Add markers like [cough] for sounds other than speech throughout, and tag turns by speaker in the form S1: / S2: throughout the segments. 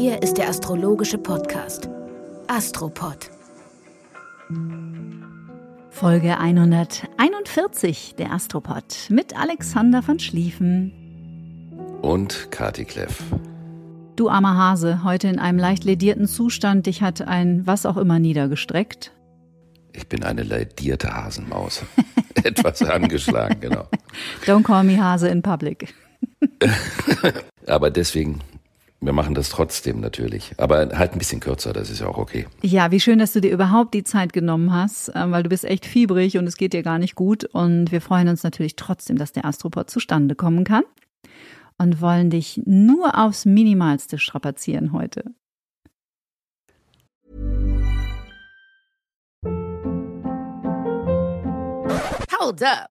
S1: Hier ist der astrologische Podcast Astropod.
S2: Folge 141 der Astropod mit Alexander von Schlieffen.
S3: Und Kati Kleff.
S2: Du armer Hase, heute in einem leicht ledierten Zustand. Dich hat ein was auch immer niedergestreckt.
S3: Ich bin eine ledierte Hasenmaus. [laughs] Etwas angeschlagen, genau.
S2: Don't call me Hase in public. [laughs]
S3: Aber deswegen, wir machen das trotzdem natürlich. Aber halt ein bisschen kürzer, das ist ja auch okay.
S2: Ja, wie schön, dass du dir überhaupt die Zeit genommen hast, äh, weil du bist echt fiebrig und es geht dir gar nicht gut. Und wir freuen uns natürlich trotzdem, dass der Astropod zustande kommen kann. Und wollen dich nur aufs Minimalste strapazieren heute.
S1: Hold up.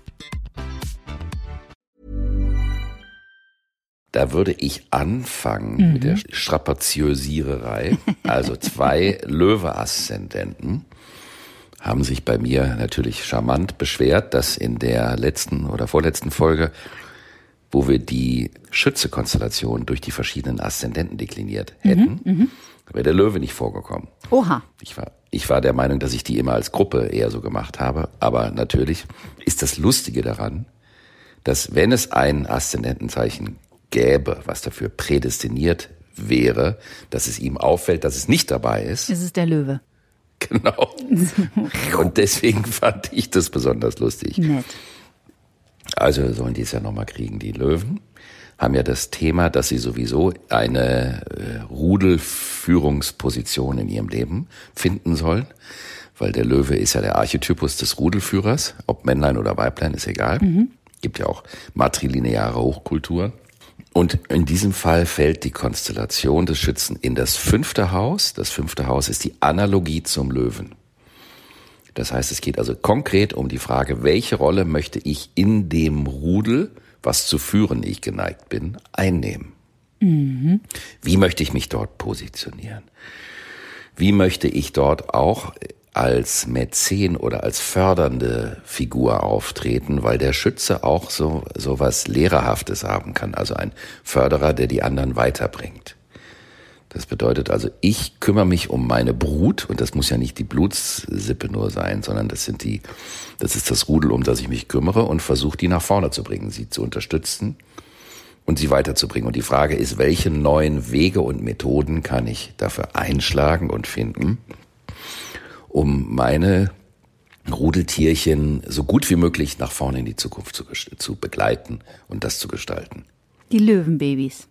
S3: Da würde ich anfangen mit der Strapaziosiererei. Also zwei [laughs] Löwe-Aszendenten haben sich bei mir natürlich charmant beschwert, dass in der letzten oder vorletzten Folge, wo wir die Schütze-Konstellation durch die verschiedenen Aszendenten dekliniert hätten, wäre der Löwe nicht vorgekommen.
S2: Oha.
S3: Ich war, ich war der Meinung, dass ich die immer als Gruppe eher so gemacht habe. Aber natürlich ist das Lustige daran, dass wenn es ein Aszendentenzeichen gäbe, was dafür prädestiniert wäre, dass es ihm auffällt, dass es nicht dabei ist.
S2: Es ist der Löwe. [laughs]
S3: Genau. Und deswegen fand ich das besonders lustig.
S2: Nett.
S3: Also sollen die es ja nochmal kriegen. Die Löwen haben ja das Thema, dass sie sowieso eine äh, Rudelführungsposition in ihrem Leben finden sollen. Weil der Löwe ist ja der Archetypus des Rudelführers. Ob Männlein oder Weiblein, ist egal. Gibt ja auch matrilineare Hochkulturen. Und in diesem Fall fällt die Konstellation des Schützen in das fünfte Haus. Das fünfte Haus ist die Analogie zum Löwen. Das heißt, es geht also konkret um die Frage, welche Rolle möchte ich in dem Rudel, was zu führen ich geneigt bin, einnehmen? Wie möchte ich mich dort positionieren? Wie möchte ich dort auch als Mäzen oder als fördernde Figur auftreten, weil der Schütze auch so, so was Lehrerhaftes haben kann, also ein Förderer, der die anderen weiterbringt. Das bedeutet also, ich kümmere mich um meine Brut und das muss ja nicht die Blutssippe nur sein, sondern das sind die, das ist das Rudel, um das ich mich kümmere und versuche die nach vorne zu bringen, sie zu unterstützen und sie weiterzubringen. Und die Frage ist, welche neuen Wege und Methoden kann ich dafür einschlagen und finden, um meine Rudeltierchen so gut wie möglich nach vorne in die Zukunft zu, zu begleiten und das zu gestalten.
S2: Die Löwenbabys.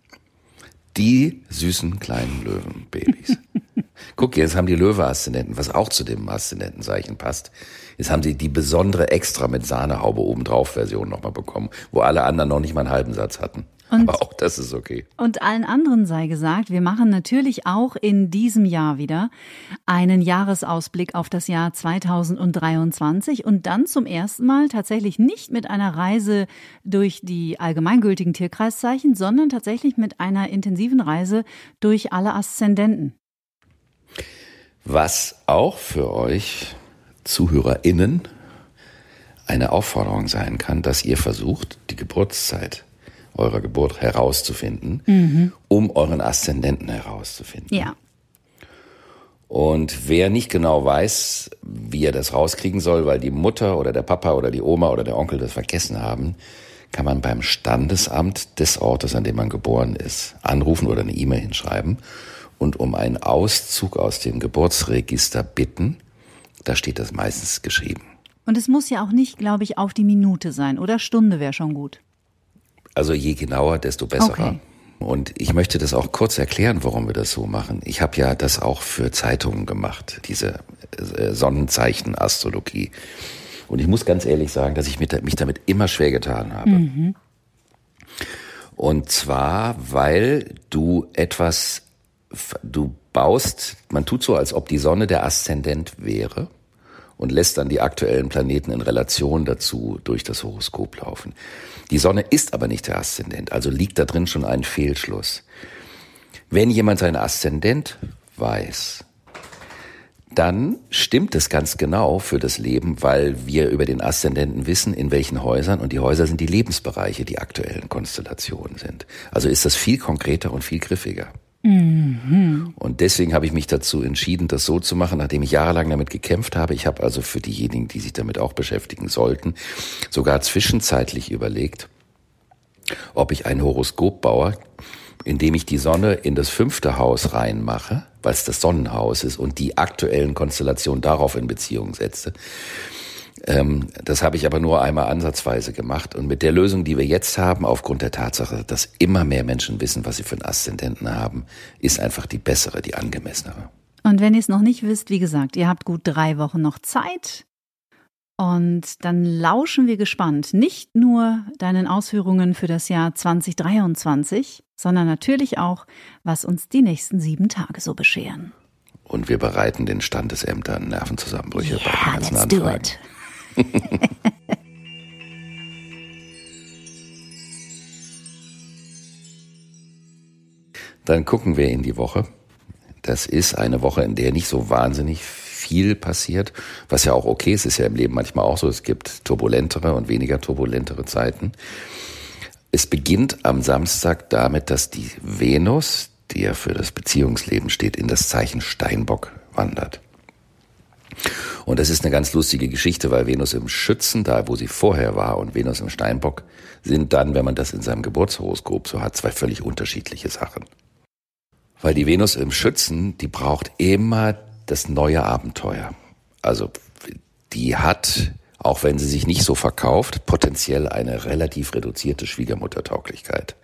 S3: Die süßen kleinen Löwenbabys. [laughs] Guck, jetzt haben die Löwe-Aszendenten, was auch zu dem Aszendentenzeichen passt. Jetzt haben sie die besondere extra mit Sahnehaube obendrauf Version nochmal bekommen, wo alle anderen noch nicht mal einen halben Satz hatten.
S2: Und-
S3: Aber auch das ist okay.
S2: Und allen anderen sei gesagt, wir machen natürlich auch in diesem Jahr wieder einen Jahresausblick auf das Jahr 2023 und dann zum ersten Mal tatsächlich nicht mit einer Reise durch die allgemeingültigen Tierkreiszeichen, sondern tatsächlich mit einer intensiven Reise durch alle Aszendenten.
S3: Was auch für euch ZuhörerInnen eine Aufforderung sein kann, dass ihr versucht, die Geburtszeit eurer Geburt herauszufinden, um euren Aszendenten herauszufinden.
S2: Ja.
S3: Und wer nicht genau weiß, wie er das rauskriegen soll, weil die Mutter oder der Papa oder die Oma oder der Onkel das vergessen haben, kann man beim Standesamt des Ortes, an dem man geboren ist, anrufen oder eine E-Mail hinschreiben und um einen Auszug aus dem Geburtsregister bitten. Da steht das meistens geschrieben.
S2: Und es muss ja auch nicht, glaube ich, auf die Minute sein, oder Stunde wäre schon gut.
S3: Also je genauer, desto besser.
S2: Okay.
S3: Und ich möchte das auch kurz erklären, warum wir das so machen. Ich habe ja das auch für Zeitungen gemacht, diese äh, Sonnenzeichen-Astrologie. Und ich muss ganz ehrlich sagen, dass ich mich damit immer schwer getan habe. Und zwar, weil du etwas, du baust, man tut so, als ob die Sonne der Aszendent wäre. Und lässt dann die aktuellen Planeten in Relation dazu durch das Horoskop laufen. Die Sonne ist aber nicht der Aszendent, also liegt da drin schon ein Fehlschluss. Wenn jemand sein Aszendent weiß, dann stimmt es ganz genau für das Leben, weil wir über den Aszendenten wissen, in welchen Häusern, und die Häuser sind die Lebensbereiche, die aktuellen Konstellationen sind. Also ist das viel konkreter und viel griffiger. Mhm. Und deswegen habe ich mich dazu entschieden, das so zu machen, nachdem ich jahrelang damit gekämpft habe. Ich habe also für diejenigen, die sich damit auch beschäftigen sollten, sogar zwischenzeitlich überlegt, ob ich ein Horoskop baue, indem ich die Sonne in das fünfte Haus reinmache, es das Sonnenhaus ist und die aktuellen Konstellationen darauf in Beziehung setze. Ähm, das habe ich aber nur einmal ansatzweise gemacht. Und mit der Lösung, die wir jetzt haben, aufgrund der Tatsache, dass immer mehr Menschen wissen, was sie für einen Aszendenten haben, ist einfach die bessere, die angemessenere.
S2: Und wenn ihr es noch nicht wisst, wie gesagt, ihr habt gut drei Wochen noch Zeit. Und dann lauschen wir gespannt nicht nur deinen Ausführungen für das Jahr 2023, sondern natürlich auch, was uns die nächsten sieben Tage so bescheren.
S3: Und wir bereiten den Standesämtern Nervenzusammenbrüche yeah, bei den ganzen let's Anfragen. Do it. [laughs] Dann gucken wir in die Woche. Das ist eine Woche, in der nicht so wahnsinnig viel passiert, was ja auch okay ist, ist ja im Leben manchmal auch so. Es gibt turbulentere und weniger turbulentere Zeiten. Es beginnt am Samstag damit, dass die Venus, die ja für das Beziehungsleben steht, in das Zeichen Steinbock wandert. Und das ist eine ganz lustige Geschichte, weil Venus im Schützen, da wo sie vorher war, und Venus im Steinbock sind dann, wenn man das in seinem Geburtshoroskop so hat, zwei völlig unterschiedliche Sachen. Weil die Venus im Schützen, die braucht immer das neue Abenteuer. Also die hat, auch wenn sie sich nicht so verkauft, potenziell eine relativ reduzierte Schwiegermuttertauglichkeit.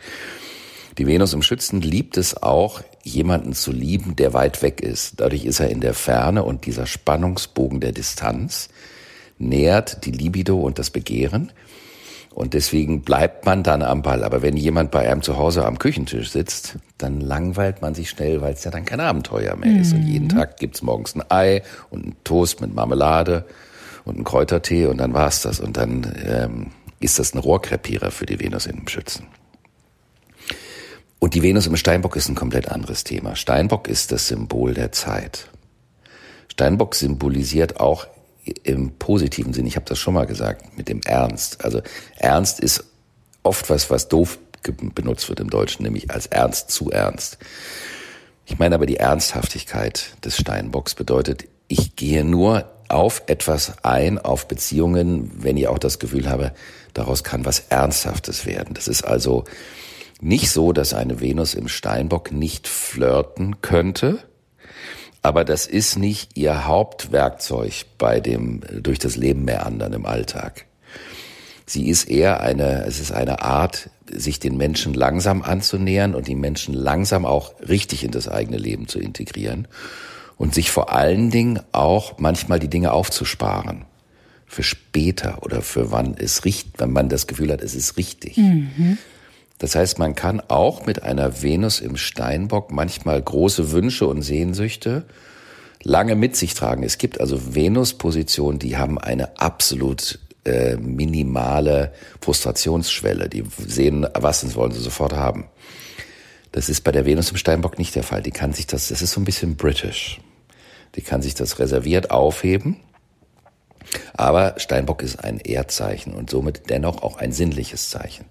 S3: Die Venus im Schützen liebt es auch, jemanden zu lieben, der weit weg ist. Dadurch ist er in der Ferne und dieser Spannungsbogen der Distanz nährt die Libido und das Begehren. Und deswegen bleibt man dann am Ball. Aber wenn jemand bei einem zu Hause am Küchentisch sitzt, dann langweilt man sich schnell, weil es ja dann kein Abenteuer mehr mhm. ist. Und jeden mhm. Tag gibt's morgens ein Ei und einen Toast mit Marmelade und einen Kräutertee und dann war's das. Und dann ähm, ist das ein Rohrkrepierer für die Venus in dem Schützen. Und die Venus im Steinbock ist ein komplett anderes Thema. Steinbock ist das Symbol der Zeit. Steinbock symbolisiert auch im positiven Sinn, ich habe das schon mal gesagt, mit dem Ernst. Also Ernst ist oft was, was doof benutzt wird im Deutschen, nämlich als Ernst zu ernst. Ich meine aber die Ernsthaftigkeit des Steinbocks bedeutet, ich gehe nur auf etwas ein, auf Beziehungen, wenn ich auch das Gefühl habe, daraus kann was Ernsthaftes werden. Das ist also nicht so, dass eine Venus im Steinbock nicht flirten könnte, aber das ist nicht ihr Hauptwerkzeug bei dem durch das Leben meandern im Alltag. Sie ist eher eine, es ist eine Art, sich den Menschen langsam anzunähern und die Menschen langsam auch richtig in das eigene Leben zu integrieren und sich vor allen Dingen auch manchmal die Dinge aufzusparen für später oder für wann es richtig, wenn man das Gefühl hat, es ist richtig. Mhm. Das heißt, man kann auch mit einer Venus im Steinbock manchmal große Wünsche und Sehnsüchte lange mit sich tragen. Es gibt also Venus-Positionen, die haben eine absolut äh, minimale Frustrationsschwelle. Die sehen, was wollen sie sofort haben. Das ist bei der Venus im Steinbock nicht der Fall. Die kann sich das, das ist so ein bisschen british. Die kann sich das reserviert aufheben. Aber Steinbock ist ein Erdzeichen und somit dennoch auch ein sinnliches Zeichen.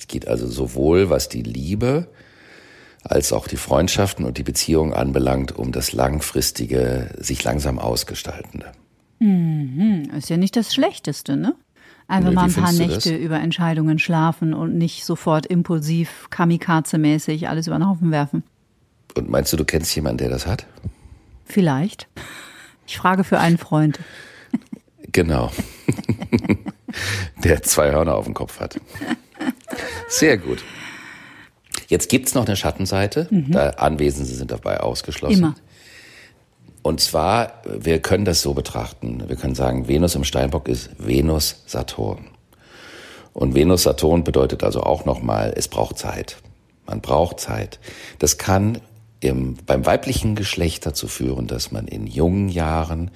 S3: Es geht also sowohl, was die Liebe als auch die Freundschaften und die Beziehungen anbelangt, um das langfristige, sich langsam ausgestaltende.
S2: Mhm. Ist ja nicht das Schlechteste, ne? Einfach mal ein paar Nächte über Entscheidungen schlafen und nicht sofort impulsiv, kamikaze-mäßig alles über den Haufen werfen.
S3: Und meinst du, du kennst jemanden, der das hat?
S2: Vielleicht. Ich frage für einen Freund.
S3: Genau. [laughs] der zwei Hörner auf dem Kopf hat. Sehr gut. Jetzt gibt's noch eine Schattenseite. Mhm. Da Anwesende sind dabei ausgeschlossen. Immer. Und zwar, wir können das so betrachten. Wir können sagen, Venus im Steinbock ist Venus-Saturn. Und Venus-Saturn bedeutet also auch nochmal, es braucht Zeit. Man braucht Zeit. Das kann im, beim weiblichen Geschlecht dazu führen, dass man in jungen Jahren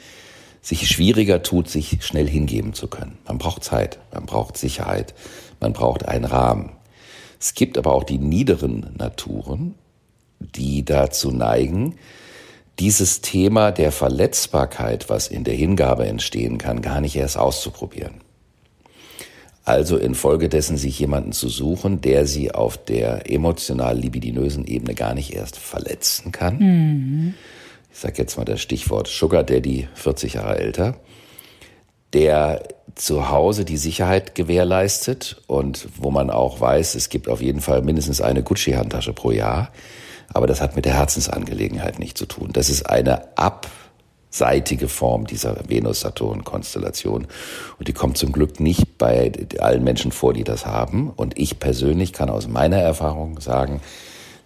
S3: sich schwieriger tut, sich schnell hingeben zu können. Man braucht Zeit, man braucht Sicherheit, man braucht einen Rahmen. Es gibt aber auch die niederen Naturen, die dazu neigen, dieses Thema der Verletzbarkeit, was in der Hingabe entstehen kann, gar nicht erst auszuprobieren. Also infolgedessen sich jemanden zu suchen, der sie auf der emotional libidinösen Ebene gar nicht erst verletzen kann. Mhm. Ich sage jetzt mal das Stichwort Sugar Daddy, 40 Jahre älter, der zu Hause die Sicherheit gewährleistet und wo man auch weiß, es gibt auf jeden Fall mindestens eine Gucci-Handtasche pro Jahr aber das hat mit der Herzensangelegenheit nichts zu tun. Das ist eine abseitige Form dieser Venus-Saturn-Konstellation. Und die kommt zum Glück nicht bei allen Menschen vor, die das haben. Und ich persönlich kann aus meiner Erfahrung sagen,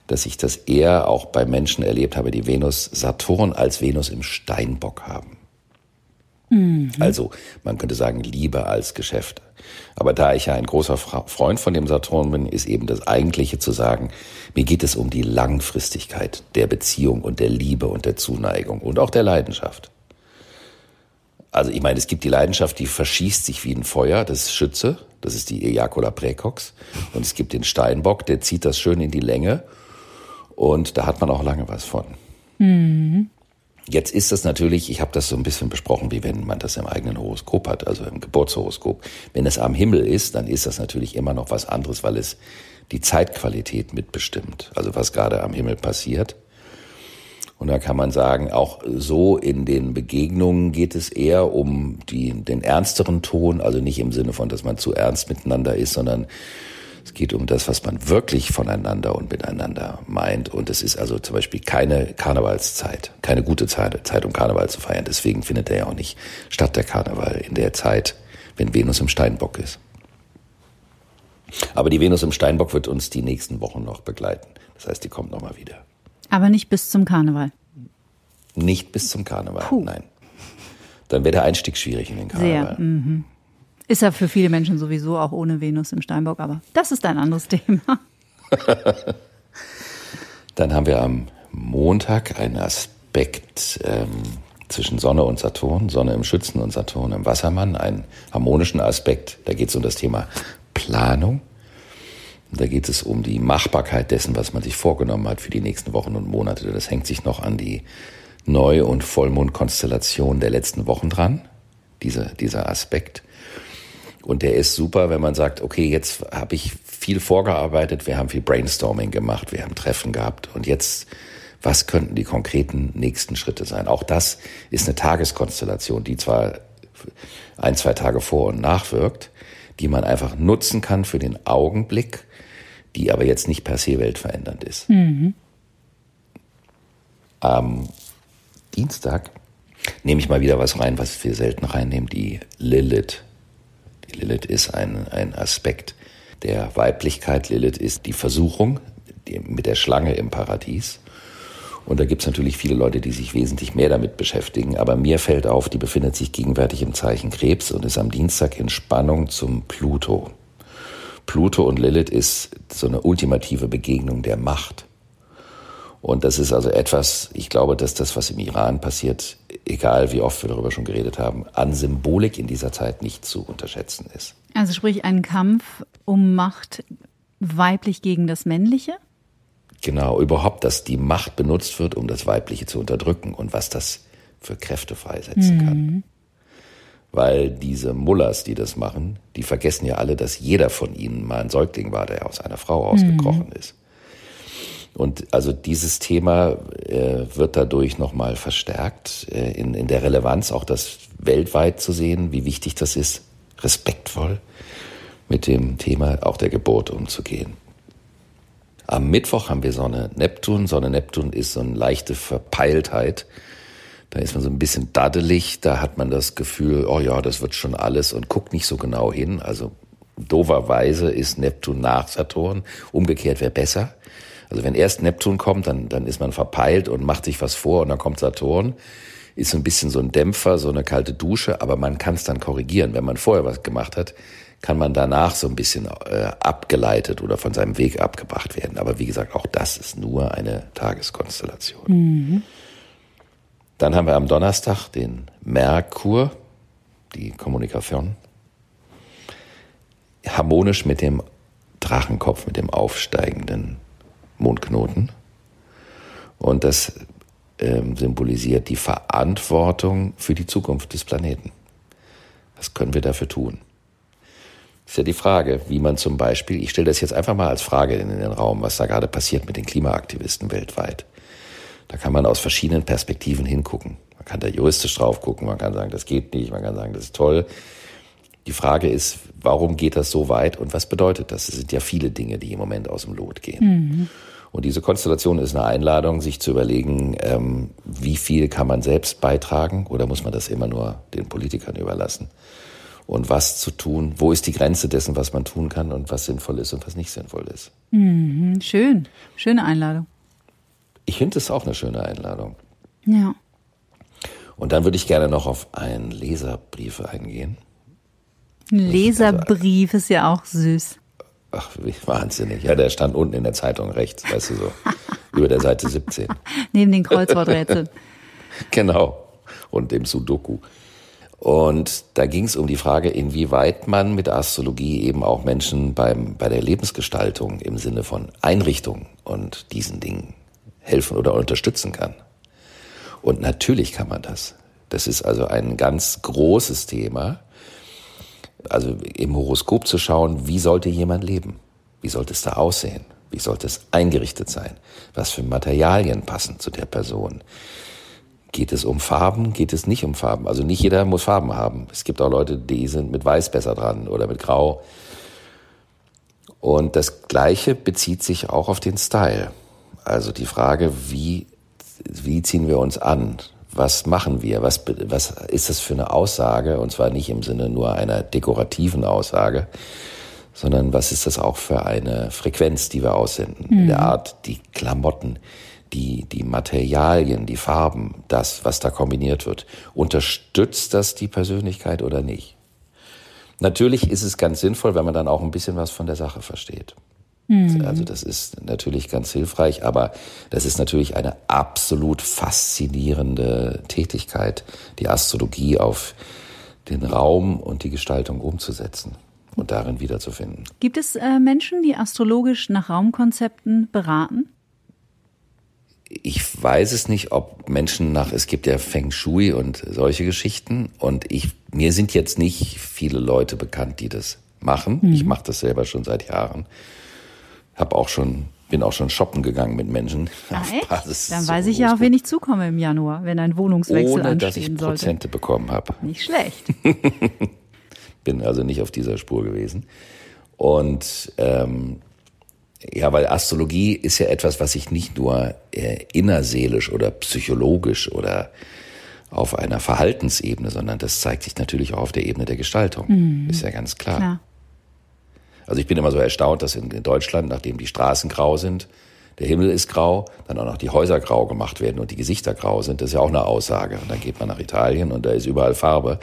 S3: dass ich das eher auch bei Menschen erlebt habe, die Venus-Saturn als Venus im Steinbock haben. Mhm. Also man könnte sagen, Liebe als Geschäft. Aber da ich ja ein großer Freund von dem Saturn bin, ist eben das Eigentliche zu sagen, mir geht es um die Langfristigkeit der Beziehung und der Liebe und der Zuneigung und auch der Leidenschaft. Also ich meine, es gibt die Leidenschaft, die verschießt sich wie ein Feuer, das ist Schütze, das ist die Ejacula praecox. Und es gibt den Steinbock, der zieht das schön in die Länge und da hat man auch lange was von. Mhm. Jetzt ist das natürlich, ich habe das so ein bisschen besprochen, wie wenn man das im eigenen Horoskop hat, also im Geburtshoroskop. Wenn es am Himmel ist, dann ist das natürlich immer noch was anderes, weil es die Zeitqualität mitbestimmt, also was gerade am Himmel passiert. Und da kann man sagen, auch so in den Begegnungen geht es eher um die, den ernsteren Ton, also nicht im Sinne von, dass man zu ernst miteinander ist, sondern es geht um das, was man wirklich voneinander und miteinander meint. Und es ist also zum Beispiel keine Karnevalszeit, keine gute Zeit, Zeit, um Karneval zu feiern. Deswegen findet er ja auch nicht statt, der Karneval, in der Zeit, wenn Venus im Steinbock ist. Aber die Venus im Steinbock wird uns die nächsten Wochen noch begleiten. Das heißt, die kommt nochmal wieder.
S2: Aber nicht bis zum Karneval.
S3: Nicht bis zum Karneval, Puh. nein. Dann wäre der Einstieg schwierig in den Karneval.
S2: Sehr. Mhm. Ist ja für viele Menschen sowieso auch ohne Venus im Steinbock, aber das ist ein anderes Thema. [laughs]
S3: Dann haben wir am Montag einen Aspekt ähm, zwischen Sonne und Saturn, Sonne im Schützen und Saturn im Wassermann, einen harmonischen Aspekt. Da geht es um das Thema Planung. Da geht es um die Machbarkeit dessen, was man sich vorgenommen hat für die nächsten Wochen und Monate. Das hängt sich noch an die Neu- und Vollmondkonstellation der letzten Wochen dran, dieser, dieser Aspekt. Und der ist super, wenn man sagt, okay, jetzt habe ich viel vorgearbeitet, wir haben viel Brainstorming gemacht, wir haben Treffen gehabt und jetzt, was könnten die konkreten nächsten Schritte sein? Auch das ist eine Tageskonstellation, die zwar ein, zwei Tage vor und nachwirkt, die man einfach nutzen kann für den Augenblick, die aber jetzt nicht per se weltverändernd ist. Mhm. Am Dienstag nehme ich mal wieder was rein, was wir selten reinnehmen, die Lilith. Lilith ist ein, ein Aspekt der Weiblichkeit. Lilith ist die Versuchung die, mit der Schlange im Paradies. Und da gibt es natürlich viele Leute, die sich wesentlich mehr damit beschäftigen. Aber mir fällt auf, die befindet sich gegenwärtig im Zeichen Krebs und ist am Dienstag in Spannung zum Pluto. Pluto und Lilith ist so eine ultimative Begegnung der Macht. Und das ist also etwas, ich glaube, dass das, was im Iran passiert, egal wie oft wir darüber schon geredet haben, an Symbolik in dieser Zeit nicht zu unterschätzen ist.
S2: Also sprich ein Kampf um Macht weiblich gegen das Männliche?
S3: Genau, überhaupt, dass die Macht benutzt wird, um das Weibliche zu unterdrücken und was das für Kräfte freisetzen mhm. kann. Weil diese Mullers, die das machen, die vergessen ja alle, dass jeder von ihnen mal ein Säugling war, der aus einer Frau ausgekrochen mhm. ist. Und also dieses Thema äh, wird dadurch nochmal verstärkt äh, in, in der Relevanz, auch das weltweit zu sehen, wie wichtig das ist, respektvoll mit dem Thema auch der Geburt umzugehen. Am Mittwoch haben wir Sonne Neptun. Sonne Neptun ist so eine leichte Verpeiltheit. Da ist man so ein bisschen daddelig, da hat man das Gefühl, oh ja, das wird schon alles und guckt nicht so genau hin. Also doverweise ist Neptun nach Saturn. Umgekehrt wäre besser. Also wenn erst Neptun kommt, dann, dann ist man verpeilt und macht sich was vor und dann kommt Saturn. Ist so ein bisschen so ein Dämpfer, so eine kalte Dusche, aber man kann es dann korrigieren. Wenn man vorher was gemacht hat, kann man danach so ein bisschen äh, abgeleitet oder von seinem Weg abgebracht werden. Aber wie gesagt, auch das ist nur eine Tageskonstellation. Mhm. Dann haben wir am Donnerstag den Merkur, die Kommunikation, harmonisch mit dem Drachenkopf, mit dem aufsteigenden Mondknoten. Und das ähm, symbolisiert die Verantwortung für die Zukunft des Planeten. Was können wir dafür tun? ist ja die Frage, wie man zum Beispiel, ich stelle das jetzt einfach mal als Frage in den Raum, was da gerade passiert mit den Klimaaktivisten weltweit. Da kann man aus verschiedenen Perspektiven hingucken. Man kann da juristisch drauf gucken, man kann sagen, das geht nicht, man kann sagen, das ist toll. Die Frage ist, warum geht das so weit und was bedeutet das? Es sind ja viele Dinge, die im Moment aus dem Lot gehen. Mhm. Und diese Konstellation ist eine Einladung, sich zu überlegen, ähm, wie viel kann man selbst beitragen oder muss man das immer nur den Politikern überlassen? Und was zu tun, wo ist die Grenze dessen, was man tun kann und was sinnvoll ist und was nicht sinnvoll ist.
S2: Mhm, schön, schöne Einladung.
S3: Ich finde es auch eine schöne Einladung.
S2: Ja.
S3: Und dann würde ich gerne noch auf einen Leserbrief eingehen.
S2: Ein Leserbrief ist ja auch süß.
S3: Ach, wie wahnsinnig. Ja, der stand unten in der Zeitung rechts, weißt du so. über der Seite 17. [laughs]
S2: Neben den Kreuzworträtseln. [laughs]
S3: genau. Und dem Sudoku. Und da ging es um die Frage, inwieweit man mit Astrologie eben auch Menschen beim, bei der Lebensgestaltung im Sinne von Einrichtung und diesen Dingen helfen oder unterstützen kann. Und natürlich kann man das. Das ist also ein ganz großes Thema also im Horoskop zu schauen, wie sollte jemand leben? Wie sollte es da aussehen? Wie sollte es eingerichtet sein? Was für Materialien passen zu der Person? Geht es um Farben? Geht es nicht um Farben? Also nicht jeder muss Farben haben. Es gibt auch Leute, die sind mit Weiß besser dran oder mit Grau. Und das Gleiche bezieht sich auch auf den Style. Also die Frage, wie, wie ziehen wir uns an? Was machen wir? Was, was ist das für eine Aussage? Und zwar nicht im Sinne nur einer dekorativen Aussage, sondern was ist das auch für eine Frequenz, die wir aussenden? Mhm. In der Art, die Klamotten, die, die Materialien, die Farben, das, was da kombiniert wird. Unterstützt das die Persönlichkeit oder nicht? Natürlich ist es ganz sinnvoll, wenn man dann auch ein bisschen was von der Sache versteht. Mhm. Also das ist natürlich ganz hilfreich, aber das ist natürlich eine absolut faszinierende Tätigkeit, die Astrologie auf den Raum und die Gestaltung umzusetzen und darin wiederzufinden.
S2: Gibt es äh, Menschen, die astrologisch nach Raumkonzepten beraten?
S3: Ich weiß es nicht, ob Menschen nach, es gibt ja Feng Shui und solche Geschichten und ich, mir sind jetzt nicht viele Leute bekannt, die das machen. Mhm. Ich mache das selber schon seit Jahren. Hab auch schon, bin auch schon shoppen gegangen mit Menschen.
S2: Ah, echt? Dann weiß ich ja, auf wen ich zukomme im Januar, wenn ein Wohnungswechsel
S3: Ohne,
S2: anstehen
S3: dass ich Prozente
S2: sollte.
S3: bekommen habe.
S2: Nicht schlecht. [laughs]
S3: bin also nicht auf dieser Spur gewesen. Und ähm, ja, weil Astrologie ist ja etwas, was sich nicht nur äh, innerseelisch oder psychologisch oder auf einer Verhaltensebene, sondern das zeigt sich natürlich auch auf der Ebene der Gestaltung. Mhm. Ist ja ganz klar. klar. Also ich bin immer so erstaunt, dass in, Deutschland, nachdem die Straßen grau sind, der Himmel ist grau, dann auch noch die Häuser grau gemacht werden und die Gesichter grau sind. Das ist ja auch eine Aussage. Und dann geht man nach Italien und da ist überall Farbe.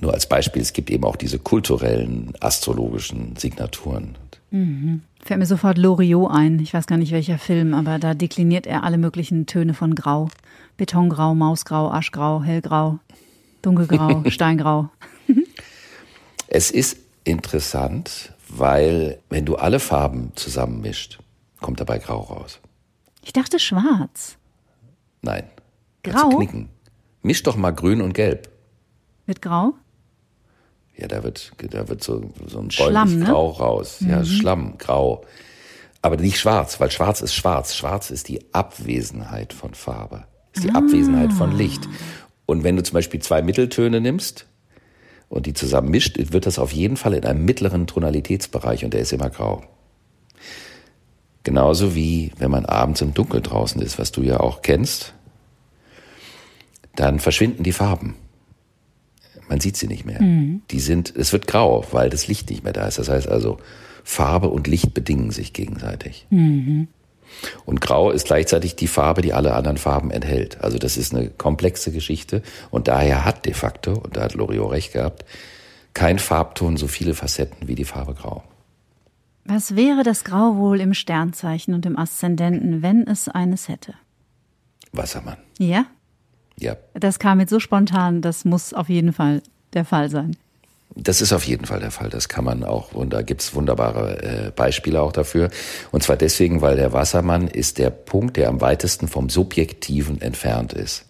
S3: Nur als Beispiel, es gibt eben auch diese kulturellen astrologischen Signaturen.
S2: Mhm. Fällt mir sofort Loriot ein. Ich weiß gar nicht welcher Film, aber da dekliniert er alle möglichen Töne von Grau. Betongrau, Mausgrau, Aschgrau, Hellgrau, Dunkelgrau, [laughs] Steingrau. [laughs]
S3: es ist interessant, weil wenn du alle Farben zusammenmischt, kommt dabei Grau raus.
S2: Ich dachte schwarz.
S3: Nein.
S2: Grau?
S3: Knicken. Misch doch mal grün und gelb.
S2: Mit Grau?
S3: Ja, da wird, da wird so, so ein
S2: bräunlich ne?
S3: Grau raus. Mhm. Ja, Schlamm, Grau. Aber nicht schwarz, weil schwarz ist schwarz. Schwarz ist die Abwesenheit von Farbe. Ist die ah. Abwesenheit von Licht. Und wenn du zum Beispiel zwei Mitteltöne nimmst, und die zusammen mischt, wird das auf jeden Fall in einem mittleren Tonalitätsbereich und der ist immer grau. Genauso wie wenn man abends im Dunkeln draußen ist, was du ja auch kennst, dann verschwinden die Farben. Man sieht sie nicht mehr. Mhm. Die sind, es wird grau, weil das Licht nicht mehr da ist. Das heißt also, Farbe und Licht bedingen sich gegenseitig. Mhm. Und Grau ist gleichzeitig die Farbe, die alle anderen Farben enthält. Also das ist eine komplexe Geschichte. Und daher hat de facto, und da hat Loriot recht gehabt, kein Farbton so viele Facetten wie die Farbe Grau.
S2: Was wäre das Grau wohl im Sternzeichen und im Aszendenten, wenn es eines hätte?
S3: Wassermann.
S2: Ja?
S3: Ja.
S2: Das kam jetzt so spontan, das muss auf jeden Fall der Fall sein.
S3: Das ist auf jeden Fall der Fall. Das kann man auch, und da gibt's wunderbare äh, Beispiele auch dafür. Und zwar deswegen, weil der Wassermann ist der Punkt, der am weitesten vom Subjektiven entfernt ist.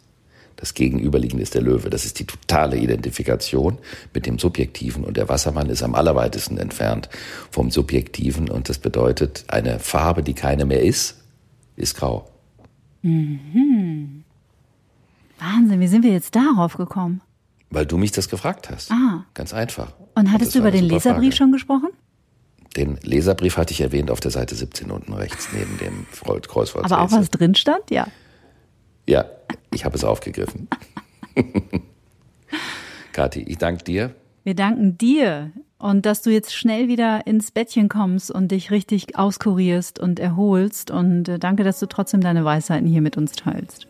S3: Das Gegenüberliegende ist der Löwe. Das ist die totale Identifikation mit dem Subjektiven. Und der Wassermann ist am allerweitesten entfernt vom Subjektiven. Und das bedeutet, eine Farbe, die keine mehr ist, ist grau.
S2: Mhm. Wahnsinn, wie sind wir jetzt darauf gekommen?
S3: Weil du mich das gefragt hast.
S2: Ah.
S3: Ganz einfach.
S2: Und hattest du über den Leserbrief
S3: Frage.
S2: schon gesprochen?
S3: Den Leserbrief hatte ich erwähnt auf der Seite 17 unten rechts neben dem Kreuzworträtsel.
S2: Aber auch was drin stand? Ja.
S3: Ja, ich habe es aufgegriffen. [laughs] Kathi, ich danke dir.
S2: Wir danken dir und dass du jetzt schnell wieder ins Bettchen kommst und dich richtig auskurierst und erholst. Und äh, danke, dass du trotzdem deine Weisheiten hier mit uns teilst.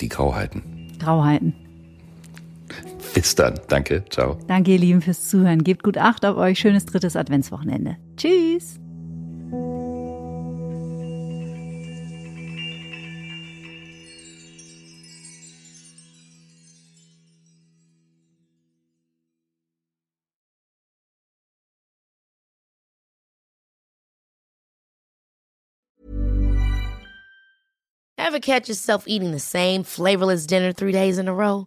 S3: Die Grauheiten.
S2: Grauheiten.
S3: Bis dann. Danke. Ciao.
S2: Danke, ihr Lieben, fürs Zuhören. Gebt gut Acht auf euch. Schönes drittes Adventswochenende. Tschüss.
S1: Ever catch yourself eating the same flavorless dinner three days in a row?